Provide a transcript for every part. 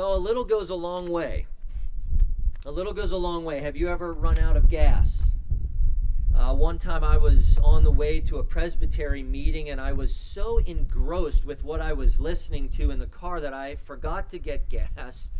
Well, a little goes a long way. A little goes a long way. Have you ever run out of gas? Uh, one time I was on the way to a presbytery meeting and I was so engrossed with what I was listening to in the car that I forgot to get gas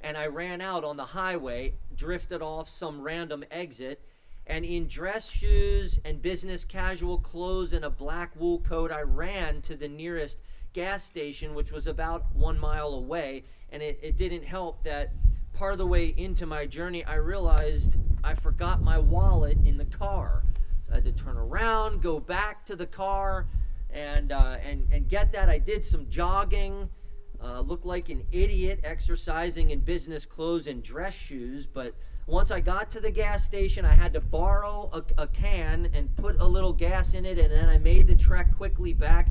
and I ran out on the highway, drifted off some random exit, and in dress shoes and business casual clothes and a black wool coat, I ran to the nearest gas station, which was about one mile away. And it, it didn't help that part of the way into my journey, I realized I forgot my wallet in the car. So I had to turn around, go back to the car, and, uh, and, and get that. I did some jogging uh, looked like an idiot exercising in business clothes and dress shoes, but once I got to the gas station, I had to borrow a, a, can and put a little gas in it, and then I made the trek quickly back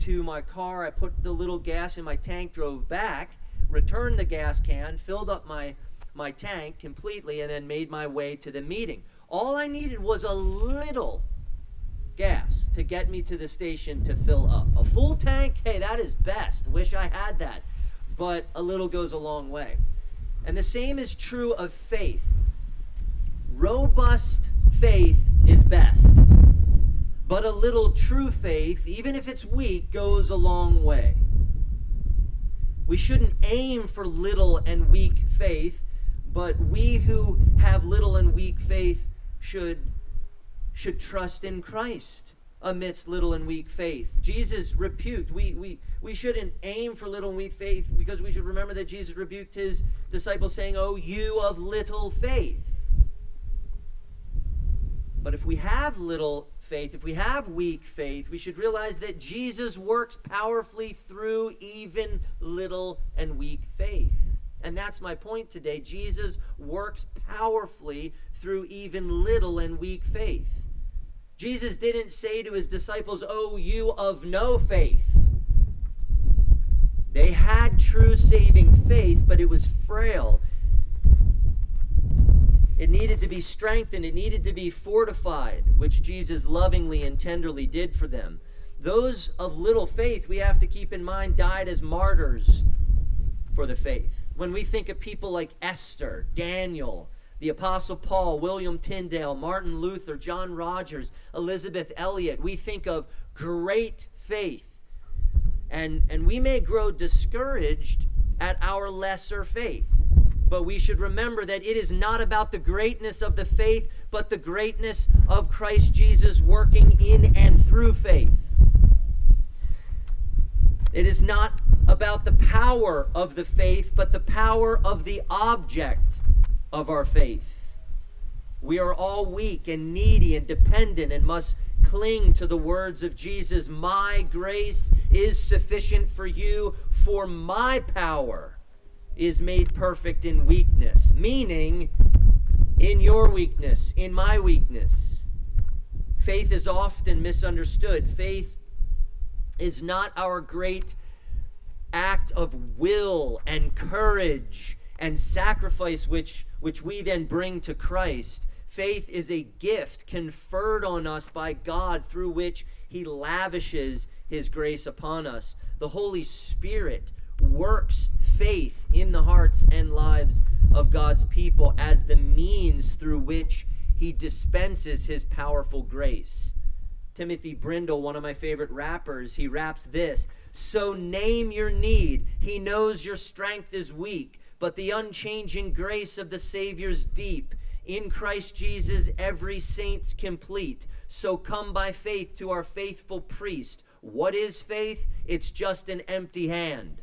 to my car. I put the little gas in my tank, drove back, returned the gas can, filled up my, my tank completely, and then made my way to the meeting. All I needed was a little gas to get me to the station to fill up. A full tank, hey, that is best. Wish I had that. But a little goes a long way. And the same is true of faith. Robust faith is best. But a little true faith, even if it's weak, goes a long way. We shouldn't aim for little and weak faith, but we who have little and weak faith should should trust in Christ amidst little and weak faith. Jesus rebuked. We, we, we shouldn't aim for little and weak faith because we should remember that Jesus rebuked his disciples, saying, Oh, you of little faith. But if we have little faith, if we have weak faith, we should realize that Jesus works powerfully through even little and weak faith. And that's my point today. Jesus works powerfully through even little and weak faith. Jesus didn't say to his disciples, Oh, you of no faith. They had true saving faith, but it was frail. It needed to be strengthened, it needed to be fortified, which Jesus lovingly and tenderly did for them. Those of little faith, we have to keep in mind, died as martyrs for the faith. When we think of people like Esther, Daniel, the Apostle Paul, William Tyndale, Martin Luther, John Rogers, Elisabeth Elliot. We think of great faith. And, and we may grow discouraged at our lesser faith. But we should remember that it is not about the greatness of the faith, but the greatness of Christ Jesus working in and through faith. It is not about the power of the faith, but the power of the object of our faith. We are all weak and needy and dependent and must cling to the words of Jesus My grace is sufficient for you, for my power is made perfect in weakness. Meaning, in your weakness, in my weakness. Faith is often misunderstood. Faith is not our great act of will and courage and sacrifice which which we then bring to Christ. Faith is a gift conferred on us by God through which He lavishes His grace upon us. The Holy Spirit works faith in the hearts and lives of God's people as the means through which He dispenses His powerful grace. Timothy Brindle, one of my favorite rappers, he raps this So name your need. He knows your strength is weak but the unchanging grace of the Savior's deep. In Christ Jesus, every saint's complete. So come by faith to our faithful priest. What is faith? It's just an empty hand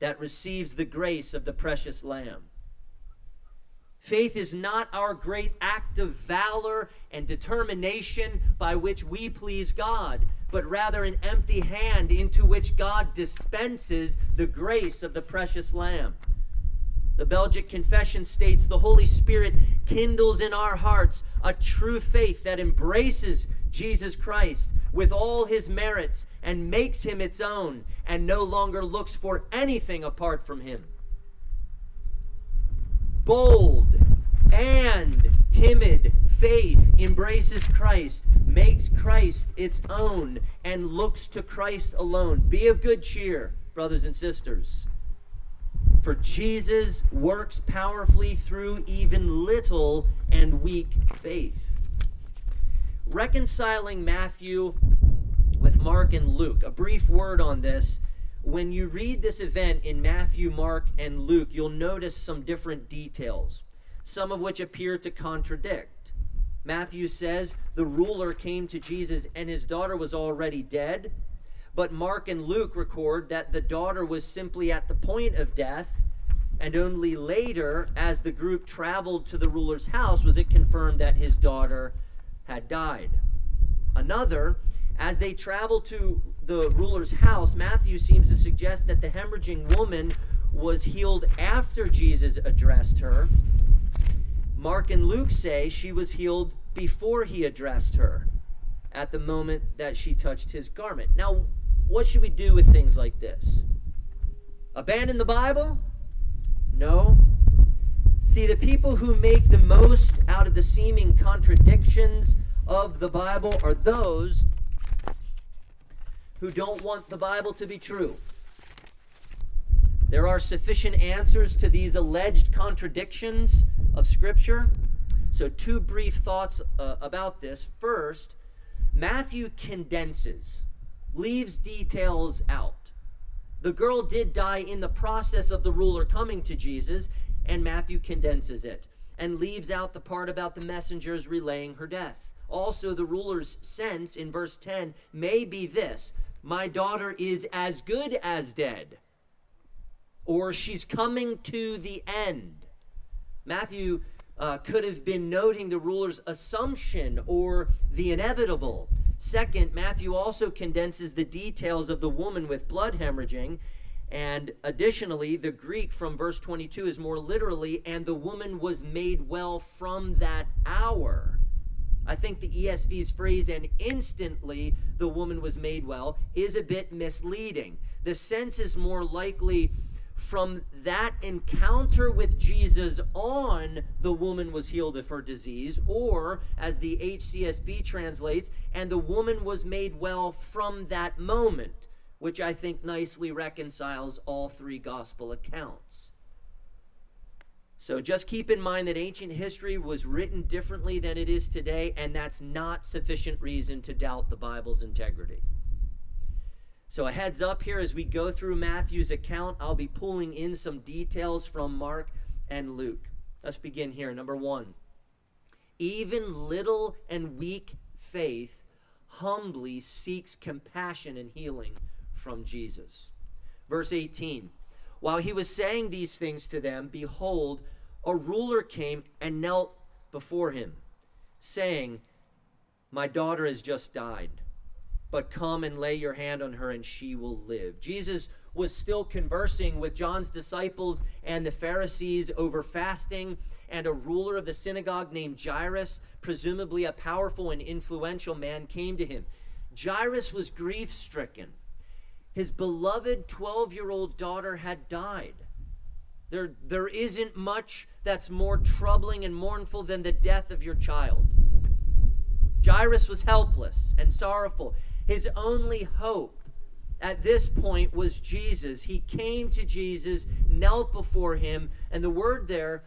that receives the grace of the precious Lamb. Faith is not our great act of valor and determination by which we please God, but rather an empty hand into which God dispenses the grace of the precious Lamb. The Belgic Confession states the Holy Spirit kindles in our hearts a true faith that embraces Jesus Christ with all his merits and makes him its own and no longer looks for anything apart from him. Bold and timid faith embraces Christ, makes Christ its own, and looks to Christ alone. Be of good cheer, brothers and sisters. For Jesus works powerfully through even little and weak faith. Reconciling Matthew with Mark and Luke. A brief word on this. When you read this event in Matthew, Mark, and Luke, you'll notice some different details, some of which appear to contradict. Matthew says the ruler came to Jesus and his daughter was already dead. But Mark and Luke record that the daughter was simply at the point of death, and only later, as the group traveled to the ruler's house, was it confirmed that his daughter had died. Another, as they traveled to the ruler's house, Matthew seems to suggest that the hemorrhaging woman was healed after Jesus addressed her. Mark and Luke say she was healed before he addressed her at the moment that she touched his garment. Now, what should we do with things like this? Abandon the Bible? No. See, the people who make the most out of the seeming contradictions of the Bible are those who don't want the Bible to be true. There are sufficient answers to these alleged contradictions of Scripture. So, two brief thoughts uh, about this. First, Matthew condenses leaves details out. The girl did die in the process of the ruler coming to Jesus, and Matthew condenses it and leaves out the part about the messengers relaying her death. Also, the ruler's sense in verse 10 may be this My daughter is as good as dead, or she's coming to the end. Matthew uh, could have been noting the ruler's assumption or the inevitable. Second, Matthew also condenses the details of the woman with blood hemorrhaging. And additionally, the Greek from verse 22 is more literally, and the woman was made well from that hour. I think the ESV's phrase, and instantly the woman was made well, is a bit misleading. The sense is more likely from that encounter with Jesus on, the woman was healed of her disease, or as the HCSB translates, and the woman was made well from that moment, which I think nicely reconciles all three gospel accounts. So just keep in mind that ancient history was written differently than it is today, and that's not sufficient reason to doubt the Bible's integrity. So, a heads up here as we go through Matthew's account, I'll be pulling in some details from Mark and Luke. Let's begin here. Number one even little and weak faith humbly seeks compassion and healing from Jesus. Verse 18 While he was saying these things to them, behold, a ruler came and knelt before him, saying, My daughter has just died but come and lay your hand on her and she will live. Jesus was still conversing with John's disciples and the Pharisees over fasting, and a ruler of the synagogue named Jairus, presumably a powerful and influential man, came to him. Jairus was grief stricken. His beloved 12 year old daughter had died. There, there isn't much that's more troubling and mournful than the death of your child. Jairus was helpless and sorrowful. His only hope at this point was Jesus. He came to Jesus, knelt before him, and the word there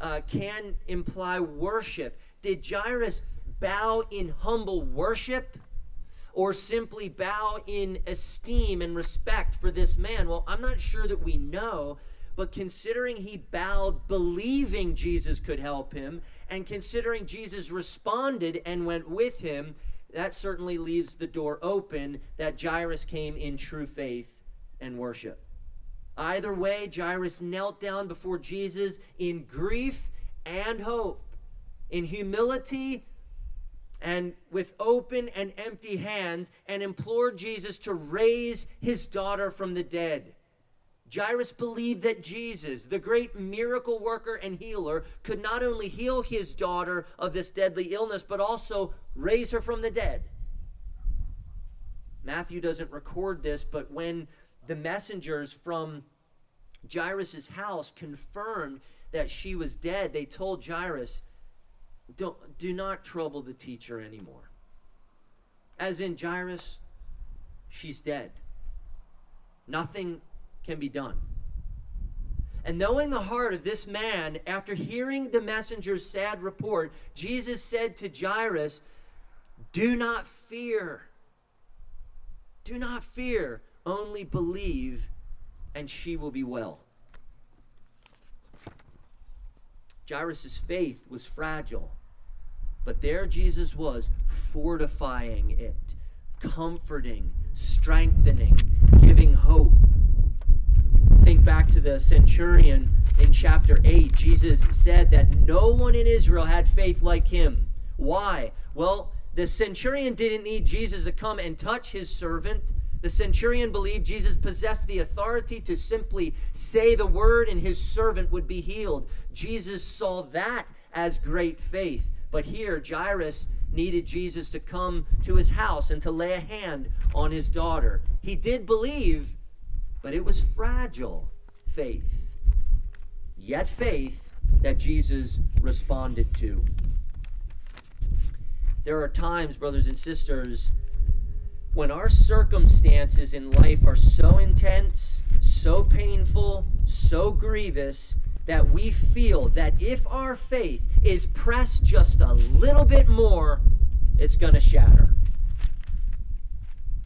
uh, can imply worship. Did Jairus bow in humble worship? or simply bow in esteem and respect for this man? Well, I'm not sure that we know, but considering he bowed believing Jesus could help him, and considering Jesus responded and went with him, that certainly leaves the door open that Jairus came in true faith and worship. Either way, Jairus knelt down before Jesus in grief and hope, in humility and with open and empty hands, and implored Jesus to raise his daughter from the dead. Jairus believed that Jesus, the great miracle worker and healer, could not only heal his daughter of this deadly illness, but also raise her from the dead. Matthew doesn't record this, but when the messengers from Jairus' house confirmed that she was dead, they told Jairus, Don't, Do not trouble the teacher anymore. As in, Jairus, she's dead. Nothing can be done. And knowing the heart of this man, after hearing the messenger's sad report, Jesus said to Jairus, Do not fear. Do not fear. Only believe, and she will be well. Jairus' faith was fragile, but there Jesus was, fortifying it, comforting, strengthening, giving hope think back to the centurion in chapter 8, Jesus said that no one in Israel had faith like him. Why? Well, the centurion didn't need Jesus to come and touch his servant. The centurion believed Jesus possessed the authority to simply say the word and his servant would be healed. Jesus saw that as great faith. But here, Jairus needed Jesus to come to his house and to lay a hand on his daughter. He did believe, but it was fragile faith. Yet faith that Jesus responded to. There are times, brothers and sisters, when our circumstances in life are so intense, so painful, so grievous, that we feel that if our faith is pressed just a little bit more, it's going to shatter.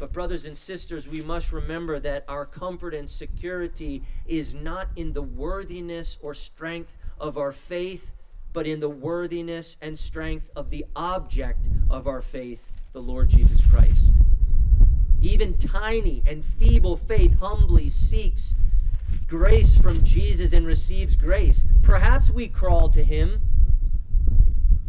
But, brothers and sisters, we must remember that our comfort and security is not in the worthiness or strength of our faith, but in the worthiness and strength of the object of our faith, the Lord Jesus Christ. Even tiny and feeble faith humbly seeks grace from Jesus and receives grace. Perhaps we crawl to Him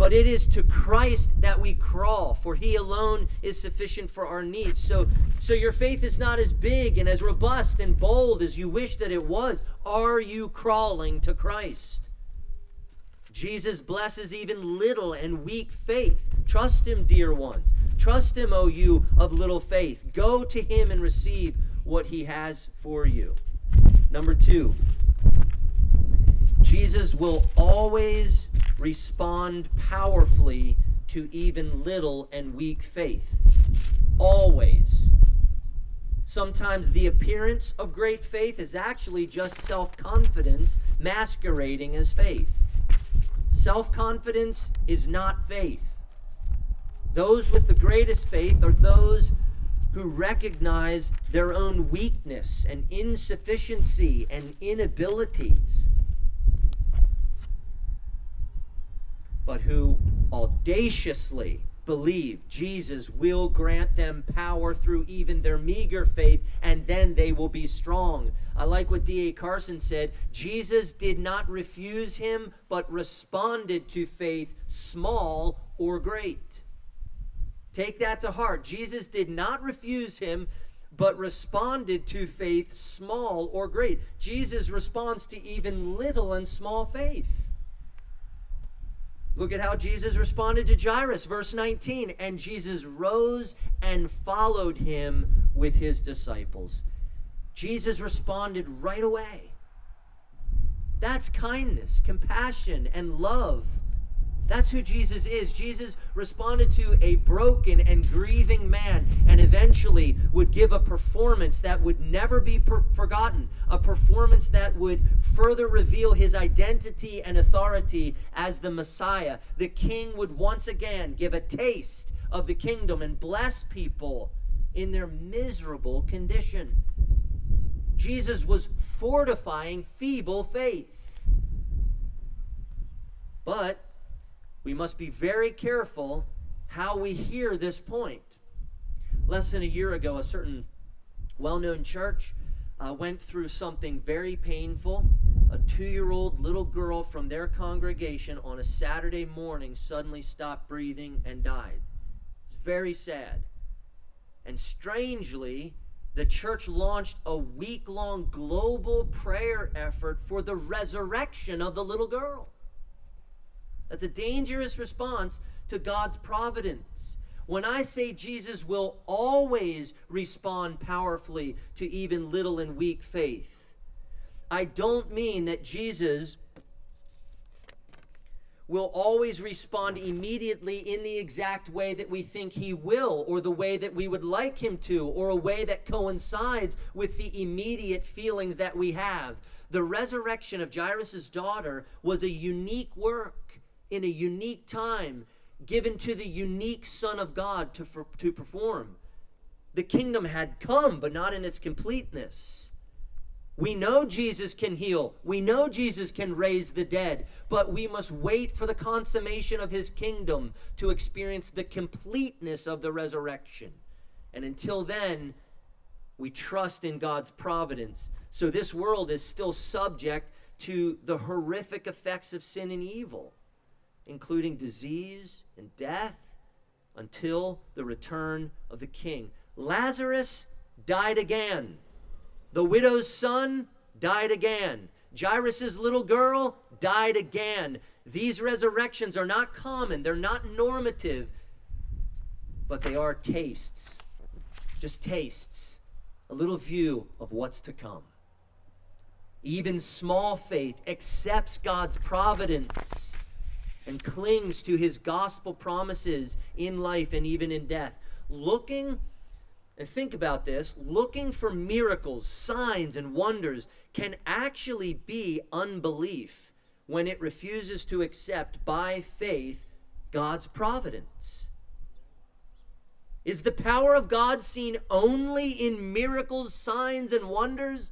but it is to Christ that we crawl, for he alone is sufficient for our needs. So, so your faith is not as big and as robust and bold as you wish that it was. Are you crawling to Christ? Jesus blesses even little and weak faith. Trust him, dear ones. Trust him, O you of little faith. Go to him and receive what he has for you. Number two, Jesus will always respond powerfully to even little and weak faith. Always. Sometimes the appearance of great faith is actually just self confidence masquerading as faith. Self confidence is not faith. Those with the greatest faith are those who recognize their own weakness and insufficiency and inabilities but who audaciously believe Jesus will grant them power through even their meager faith, and then they will be strong. I like what D.A. Carson said Jesus did not refuse him, but responded to faith, small or great. Take that to heart. Jesus did not refuse him, but responded to faith, small or great. Jesus responds to even little and small faith. Look at how Jesus responded to Jairus, verse 19. And Jesus rose and followed him with his disciples. Jesus responded right away. That's kindness, compassion, and love. That's who Jesus is. Jesus responded to a broken and grieving man and eventually would give a performance that would never be per- forgotten, a performance that would further reveal his identity and authority as the Messiah. The king would once again give a taste of the kingdom and bless people in their miserable condition. Jesus was fortifying feeble faith. But we must be very careful how we hear this point. Less than a year ago, a certain well known church uh, went through something very painful. A two year old little girl from their congregation on a Saturday morning suddenly stopped breathing and died. It's very sad. And strangely, the church launched a week long global prayer effort for the resurrection of the little girl. That's a dangerous response to God's providence. When I say Jesus will always respond powerfully to even little and weak faith, I don't mean that Jesus will always respond immediately in the exact way that we think he will, or the way that we would like him to, or a way that coincides with the immediate feelings that we have. The resurrection of Jairus' daughter was a unique work in a unique time given to the unique Son of God to, for, to perform. The kingdom had come, but not in its completeness. We know Jesus can heal. We know Jesus can raise the dead, but we must wait for the consummation of his kingdom to experience the completeness of the resurrection. And until then, we trust in God's providence. So this world is still subject to the horrific effects of sin and evil, including disease and death, until the return of the king. Lazarus died again. The widow's son died again. Jairus' little girl died again. These resurrections are not common, they're not normative, but they are tastes. Just tastes. A little view of what's to come. Even small faith accepts God's providence and clings to his gospel promises in life and even in death, looking and think about this looking for miracles, signs, and wonders can actually be unbelief when it refuses to accept by faith God's providence. Is the power of God seen only in miracles, signs, and wonders?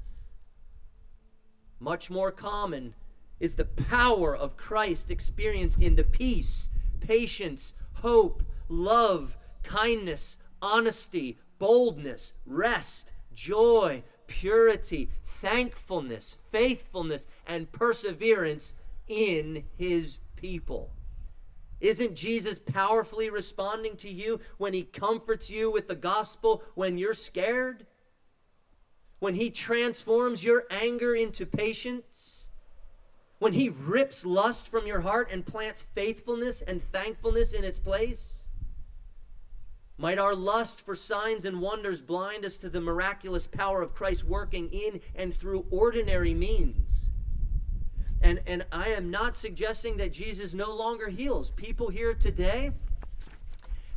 Much more common is the power of Christ experienced in the peace, patience, hope, love, kindness, honesty, boldness, rest, joy, purity, thankfulness, faithfulness, and perseverance in his people. Isn't Jesus powerfully responding to you when he comforts you with the gospel when you're scared? When he transforms your anger into patience? When he rips lust from your heart and plants faithfulness and thankfulness in its place? Might our lust for signs and wonders blind us to the miraculous power of Christ working in and through ordinary means? And, and I am not suggesting that Jesus no longer heals. People here today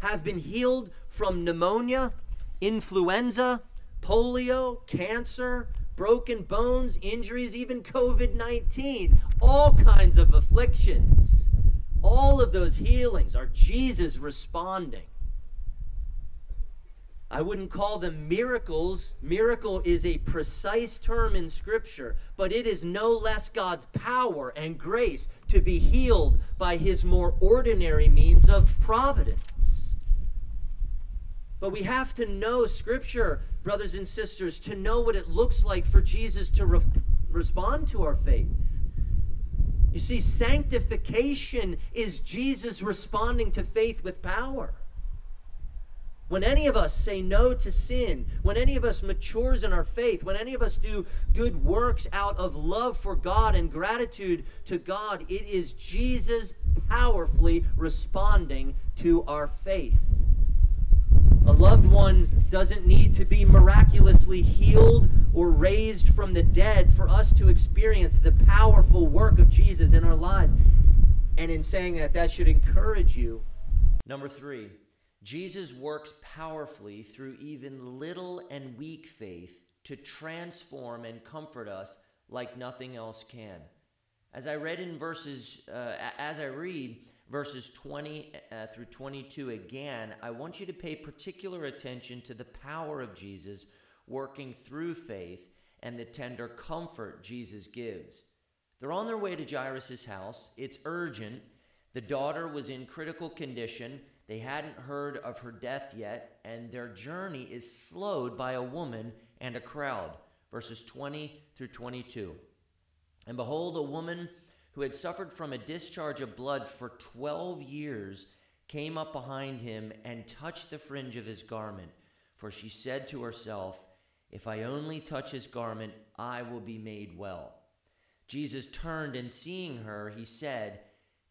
have been healed from pneumonia, influenza, polio, cancer, broken bones, injuries, even COVID 19, all kinds of afflictions. All of those healings are Jesus responding. I wouldn't call them miracles. Miracle is a precise term in Scripture, but it is no less God's power and grace to be healed by his more ordinary means of providence. But we have to know Scripture, brothers and sisters, to know what it looks like for Jesus to re- respond to our faith. You see, sanctification is Jesus responding to faith with power. When any of us say no to sin, when any of us matures in our faith, when any of us do good works out of love for God and gratitude to God, it is Jesus powerfully responding to our faith. A loved one doesn't need to be miraculously healed or raised from the dead for us to experience the powerful work of Jesus in our lives. And in saying that, that should encourage you. Number three, Jesus works powerfully through even little and weak faith to transform and comfort us like nothing else can. As I read in verses, uh, as I read verses 20 uh, through 22 again, I want you to pay particular attention to the power of Jesus working through faith and the tender comfort Jesus gives. They're on their way to Jairus' house. It's urgent. The daughter was in critical condition. They hadn't heard of her death yet, and their journey is slowed by a woman and a crowd. Verses 20 through 22. And behold, a woman who had suffered from a discharge of blood for 12 years came up behind him and touched the fringe of his garment. For she said to herself, If I only touch his garment, I will be made well. Jesus turned and seeing her, he said,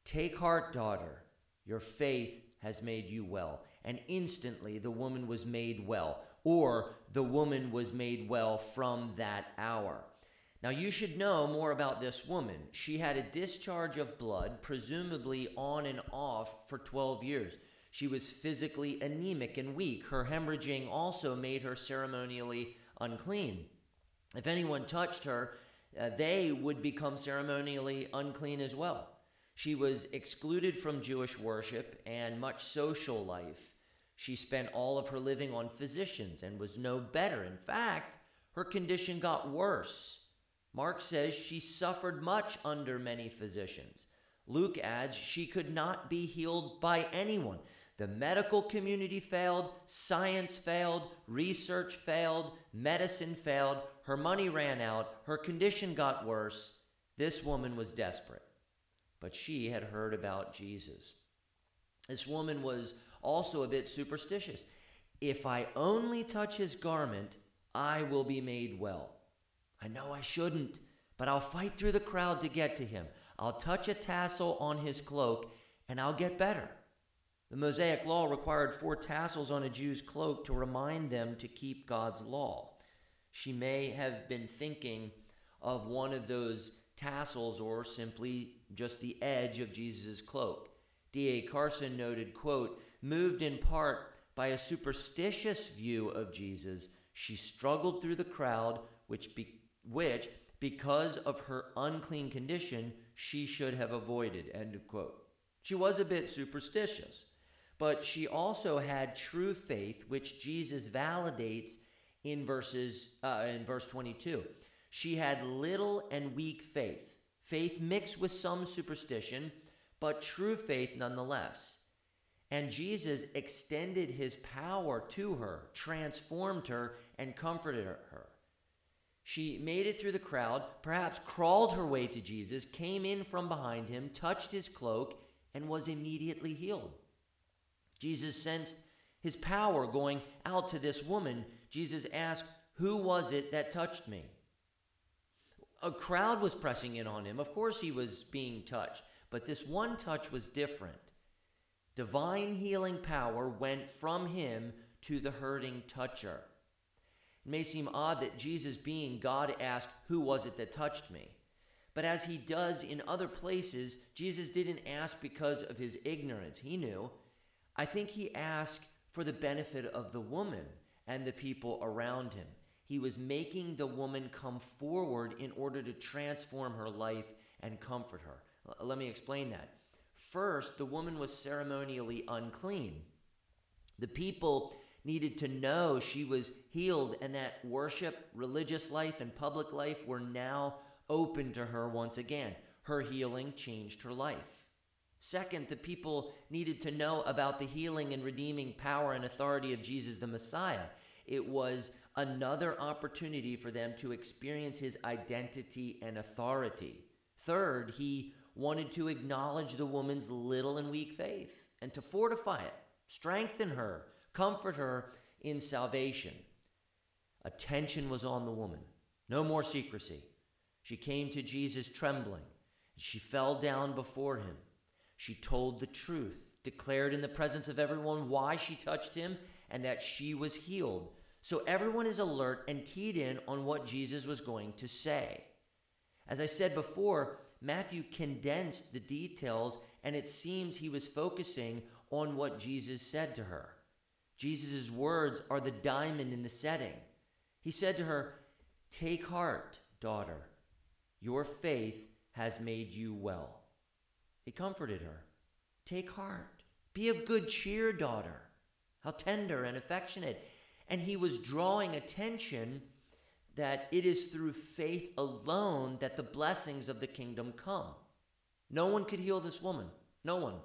Take heart, daughter, your faith has made you well. And instantly the woman was made well, or the woman was made well from that hour. Now, you should know more about this woman. She had a discharge of blood, presumably on and off, for 12 years. She was physically anemic and weak. Her hemorrhaging also made her ceremonially unclean. If anyone touched her, uh, they would become ceremonially unclean as well. She was excluded from Jewish worship and much social life. She spent all of her living on physicians and was no better. In fact, her condition got worse. Mark says she suffered much under many physicians. Luke adds she could not be healed by anyone. The medical community failed, science failed, research failed, medicine failed, her money ran out, her condition got worse. This woman was desperate, but she had heard about Jesus. This woman was also a bit superstitious. If I only touch his garment, I will be made well. I know I shouldn't, but I'll fight through the crowd to get to him. I'll touch a tassel on his cloak, and I'll get better. The Mosaic law required four tassels on a Jew's cloak to remind them to keep God's law. She may have been thinking of one of those tassels or simply just the edge of Jesus' cloak. D.A. Carson noted, quote, moved in part by a superstitious view of Jesus, she struggled through the crowd, which, be, which because of her unclean condition, she should have avoided, end of quote. She was a bit superstitious but she also had true faith, which Jesus validates in verses uh, in verse 22. She had little and weak faith, faith mixed with some superstition, but true faith nonetheless. And Jesus extended his power to her, transformed her, and comforted her. She made it through the crowd, perhaps crawled her way to Jesus, came in from behind him, touched his cloak, and was immediately healed. Jesus sensed his power going out to this woman. Jesus asked, Who was it that touched me? A crowd was pressing in on him. Of course, he was being touched, but this one touch was different. Divine healing power went from him to the hurting toucher. It may seem odd that Jesus, being God, asked, Who was it that touched me? But as he does in other places, Jesus didn't ask because of his ignorance. He knew. I think he asked for the benefit of the woman and the people around him. He was making the woman come forward in order to transform her life and comfort her. Let me explain that. First, the woman was ceremonially unclean. The people needed to know she was healed and that worship, religious life, and public life were now open to her once again. Her healing changed her life. Second, the people needed to know about the healing and redeeming power and authority of Jesus the Messiah. It was another opportunity for them to experience his identity and authority. Third, he wanted to acknowledge the woman's little and weak faith and to fortify it, strengthen her, comfort her in salvation. Attention was on the woman. No more secrecy. She came to Jesus trembling. She fell down before him. She told the truth, declared in the presence of everyone why she touched him and that she was healed. So everyone is alert and keyed in on what Jesus was going to say. As I said before, Matthew condensed the details, and it seems he was focusing on what Jesus said to her. Jesus' words are the diamond in the setting. He said to her, Take heart, daughter, your faith has made you well. He comforted her. Take heart. Be of good cheer, daughter. How tender and affectionate. And he was drawing attention that it is through faith alone that the blessings of the kingdom come. No one could heal this woman. No one.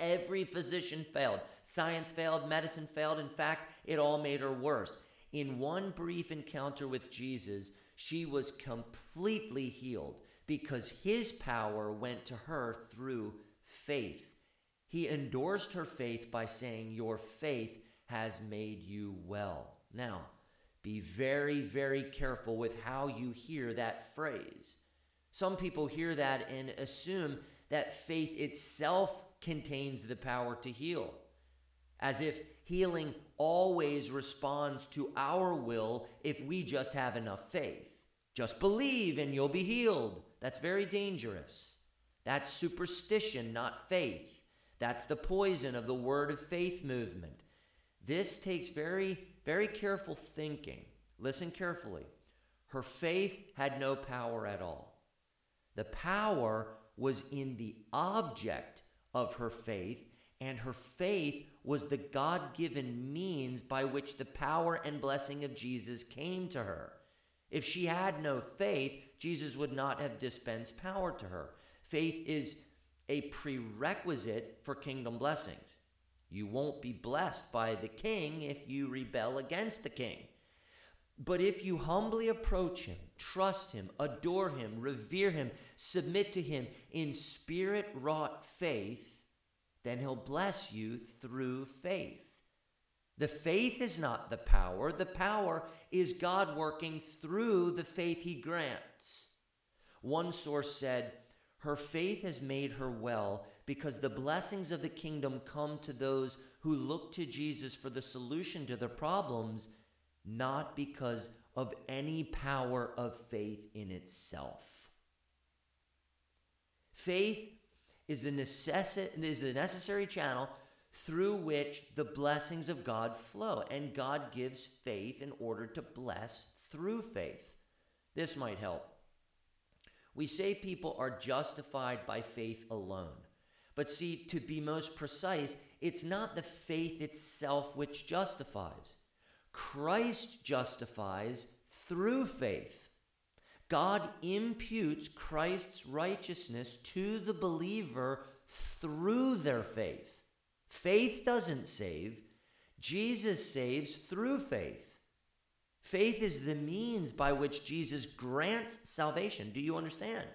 Every physician failed. Science failed. Medicine failed. In fact, it all made her worse. In one brief encounter with Jesus, she was completely healed because his power went to her through faith. He endorsed her faith by saying, Your faith has made you well. Now, be very, very careful with how you hear that phrase. Some people hear that and assume that faith itself contains the power to heal, as if healing always responds to our will if we just have enough faith. Just believe and you'll be healed. That's very dangerous. That's superstition, not faith. That's the poison of the word of faith movement. This takes very, very careful thinking. Listen carefully. Her faith had no power at all. The power was in the object of her faith, and her faith was the God given means by which the power and blessing of Jesus came to her. If she had no faith, Jesus would not have dispensed power to her. Faith is a prerequisite for kingdom blessings. You won't be blessed by the king if you rebel against the king. But if you humbly approach him, trust him, adore him, revere him, submit to him in spirit wrought faith, then he'll bless you through faith. The faith is not the power, the power is God working through the faith he grants. One source said, Her faith has made her well because the blessings of the kingdom come to those who look to Jesus for the solution to their problems, not because of any power of faith in itself. Faith is the, necessi- is the necessary channel through which the blessings of God flow, and God gives faith in order to bless through faith. This might help. We say people are justified by faith alone. But see, to be most precise, it's not the faith itself which justifies. Christ justifies through faith. God imputes Christ's righteousness to the believer through their faith. Faith doesn't save, Jesus saves through faith. Faith is the means by which Jesus grants salvation. Do you understand?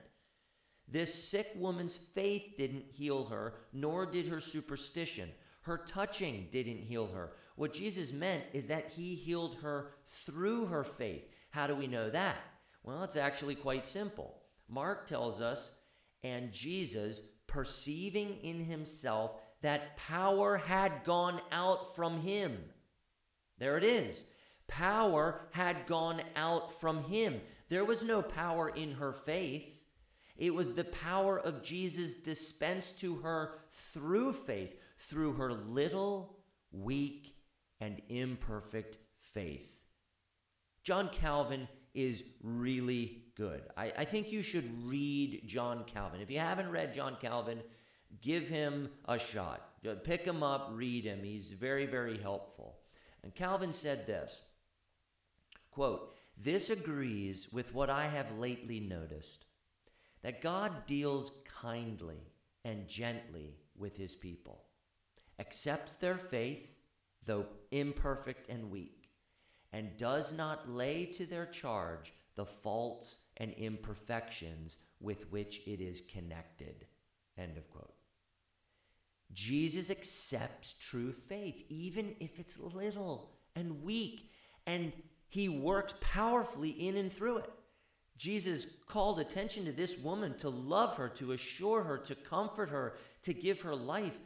This sick woman's faith didn't heal her, nor did her superstition. Her touching didn't heal her. What Jesus meant is that he healed her through her faith. How do we know that? Well, it's actually quite simple. Mark tells us, and Jesus, perceiving in himself that power had gone out from him. There it is. Power had gone out from him. There was no power in her faith. It was the power of Jesus dispensed to her through faith, through her little, weak, and imperfect faith. John Calvin is really good. I, I, think you should read John Calvin. If you haven't read John Calvin, give him a shot. Pick him up, read him. He's very, very helpful. And Calvin said this quote, This agrees with what I have lately noticed that God deals kindly and gently with his people, accepts their faith, though imperfect and weak, and does not lay to their charge the faults and imperfections with which it is connected. End of quote. Jesus accepts true faith, even if it's little and weak, and he works powerfully in and through it. Jesus called attention to this woman to love her, to assure her, to comfort her, to give her life.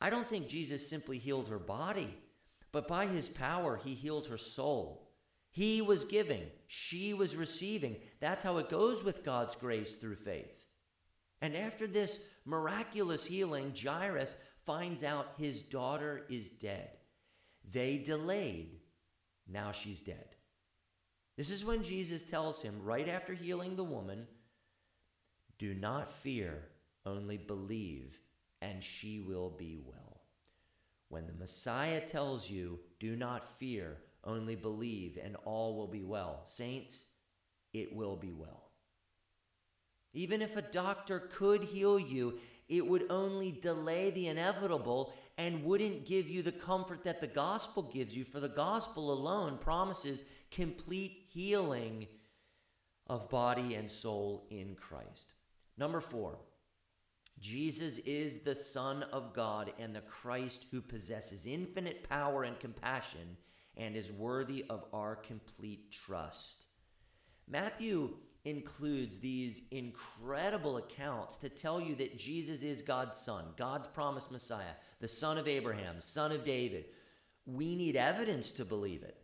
I don't think Jesus simply healed her body, but by his power, he healed her soul. He was giving, she was receiving. That's how it goes with God's grace through faith. And after this miraculous healing, Jairus finds out his daughter is dead. They delayed. Now she's dead. This is when Jesus tells him, right after healing the woman, Do not fear, only believe, and she will be well. When the Messiah tells you, Do not fear, only believe, and all will be well, saints, it will be well. Even if a doctor could heal you, it would only delay the inevitable and wouldn't give you the comfort that the gospel gives you, for the gospel alone promises complete healing of body and soul in Christ. Number four, Jesus is the Son of God and the Christ who possesses infinite power and compassion and is worthy of our complete trust. Matthew includes these incredible accounts to tell you that Jesus is God's Son, God's promised Messiah, the Son of Abraham, Son of David. We need evidence to believe it.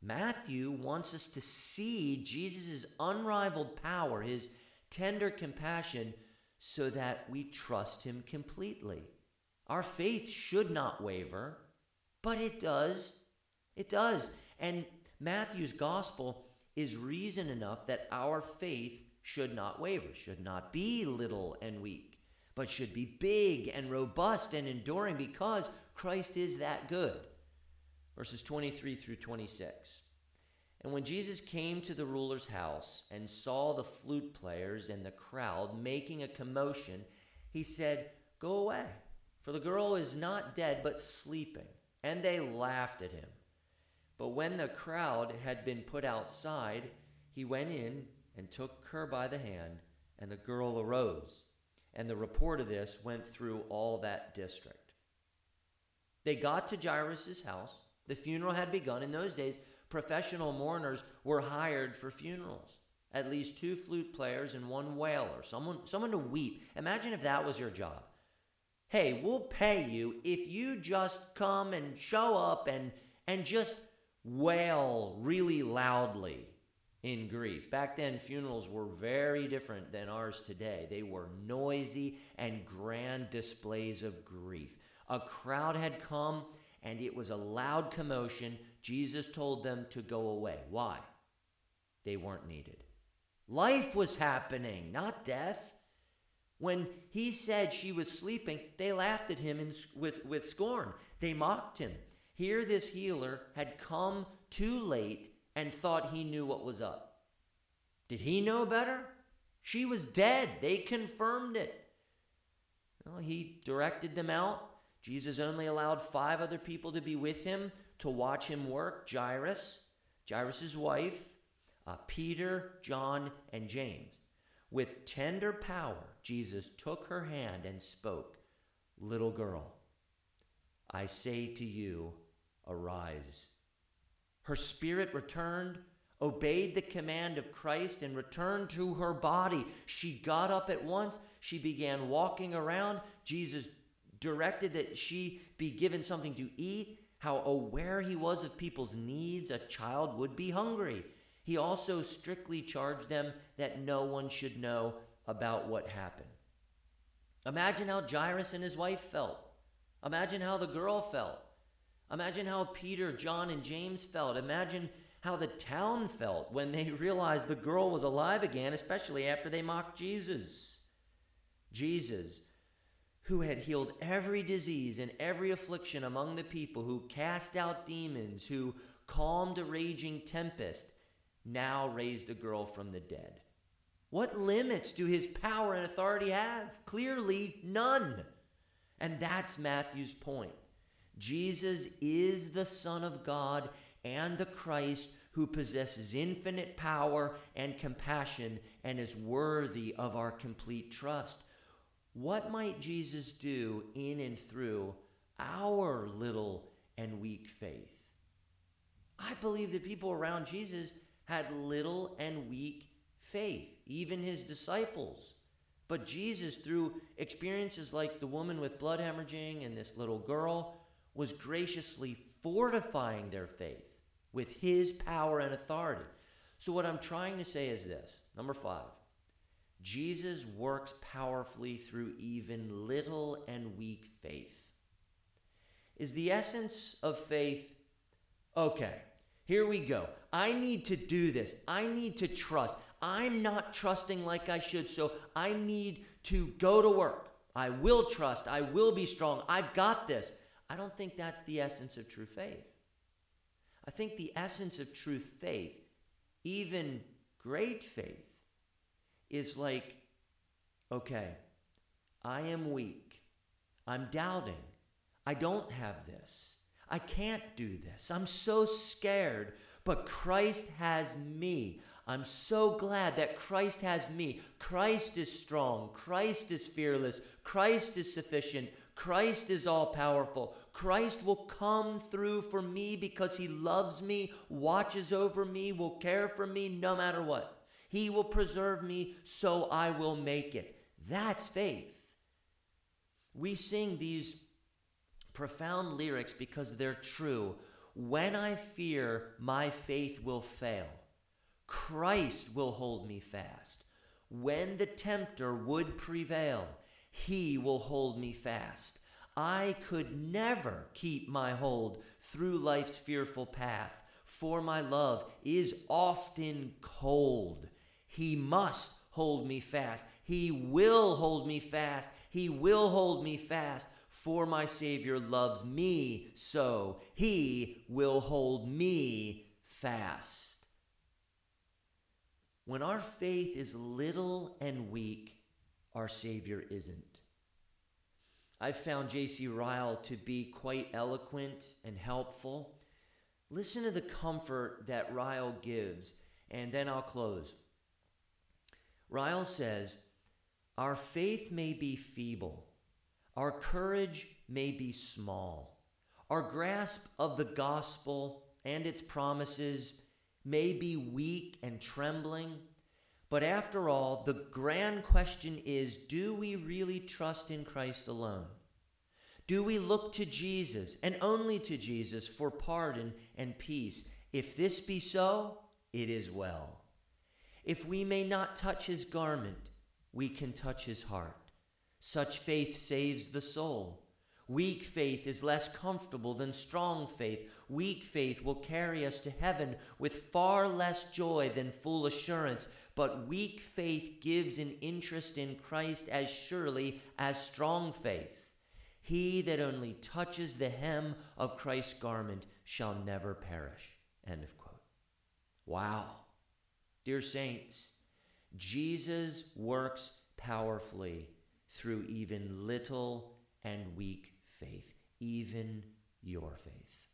Matthew wants us to see Jesus' unrivaled power, his tender compassion, so that we trust him completely. Our faith should not waver, but it does. It does. And Matthew's gospel is reason enough that our faith should not waver, should not be little and weak, but should be big and robust and enduring because Christ is that good. Verses 23 through 26. And when Jesus came to the ruler's house and saw the flute players and the crowd making a commotion, he said, Go away, for the girl is not dead, but sleeping. And they laughed at him. But when the crowd had been put outside, he went in and took her by the hand, and the girl arose. And the report of this went through all that district. They got to Jairus' house. The funeral had begun. In those days, professional mourners were hired for funerals. At least two flute players and one wailer, someone, someone to weep. Imagine if that was your job. Hey, we'll pay you if you just come and show up and, and just wail really loudly in grief. Back then, funerals were very different than ours today. They were noisy and grand displays of grief. A crowd had come and it was a loud commotion. Jesus told them to go away. Why? They weren't needed. Life was happening, not death. When he said she was sleeping, they laughed at him in, with, with scorn. They mocked him. Here, this healer had come too late and thought he knew what was up. Did he know better? She was dead. They confirmed it. Well, he directed them out. Jesus only allowed five other people to be with him to watch him work Jairus, Jairus' wife, uh, Peter, John, and James. With tender power, Jesus took her hand and spoke, Little girl, I say to you, arise. Her spirit returned, obeyed the command of Christ, and returned to her body. She got up at once. She began walking around. Jesus directed that she be given something to eat. How aware he was of people's needs. A child would be hungry. He also strictly charged them that no one should know about what happened. Imagine how Jairus and his wife felt. Imagine how the girl felt. Imagine how Peter, John, and James felt. Imagine how the town felt when they realized the girl was alive again, especially after they mocked Jesus. Jesus, who had healed every disease and every affliction among the people, who cast out demons, who calmed a raging tempest, now raised a girl from the dead. What limits do his power and authority have? Clearly, none. And that's Matthew's point. Jesus is the Son of God and the Christ who possesses infinite power and compassion and is worthy of our complete trust. What might Jesus do in and through our little and weak faith? I believe that people around Jesus had little and weak faith, even his disciples. But Jesus, through experiences like the woman with blood hemorrhaging and this little girl, was graciously fortifying their faith with his power and authority. So, what I'm trying to say is this number five, Jesus works powerfully through even little and weak faith. Is the essence of faith okay? Here we go. I need to do this. I need to trust. I'm not trusting like I should, so I need to go to work. I will trust. I will be strong. I've got this. I don't think that's the essence of true faith. I think the essence of true faith, even great faith, is like, okay, I am weak. I'm doubting. I don't have this. I can't do this. I'm so scared, but Christ has me. I'm so glad that Christ has me. Christ is strong. Christ is fearless. Christ is sufficient. Christ is all powerful. Christ will come through for me because he loves me, watches over me, will care for me no matter what. He will preserve me so I will make it. That's faith. We sing these profound lyrics because they're true. When I fear my faith will fail, Christ will hold me fast. When the tempter would prevail, he will hold me fast. I could never keep my hold through life's fearful path, for my love is often cold. He must hold me fast. He will hold me fast. He will hold me fast. For my Savior loves me so. He will hold me fast. When our faith is little and weak, our Savior isn't. I've found J.C. Ryle to be quite eloquent and helpful. Listen to the comfort that Ryle gives, and then I'll close. Ryle says, Our faith may be feeble, our courage may be small, our grasp of the gospel and its promises may be weak and trembling. But after all, the grand question is do we really trust in Christ alone? Do we look to Jesus and only to Jesus for pardon and peace? If this be so, it is well. If we may not touch his garment, we can touch his heart. Such faith saves the soul. Weak faith is less comfortable than strong faith. Weak faith will carry us to heaven with far less joy than full assurance, but weak faith gives an interest in Christ as surely as strong faith. He that only touches the hem of Christ's garment shall never perish. End of quote. Wow. Dear saints, Jesus works powerfully through even little and weak faith, even your faith.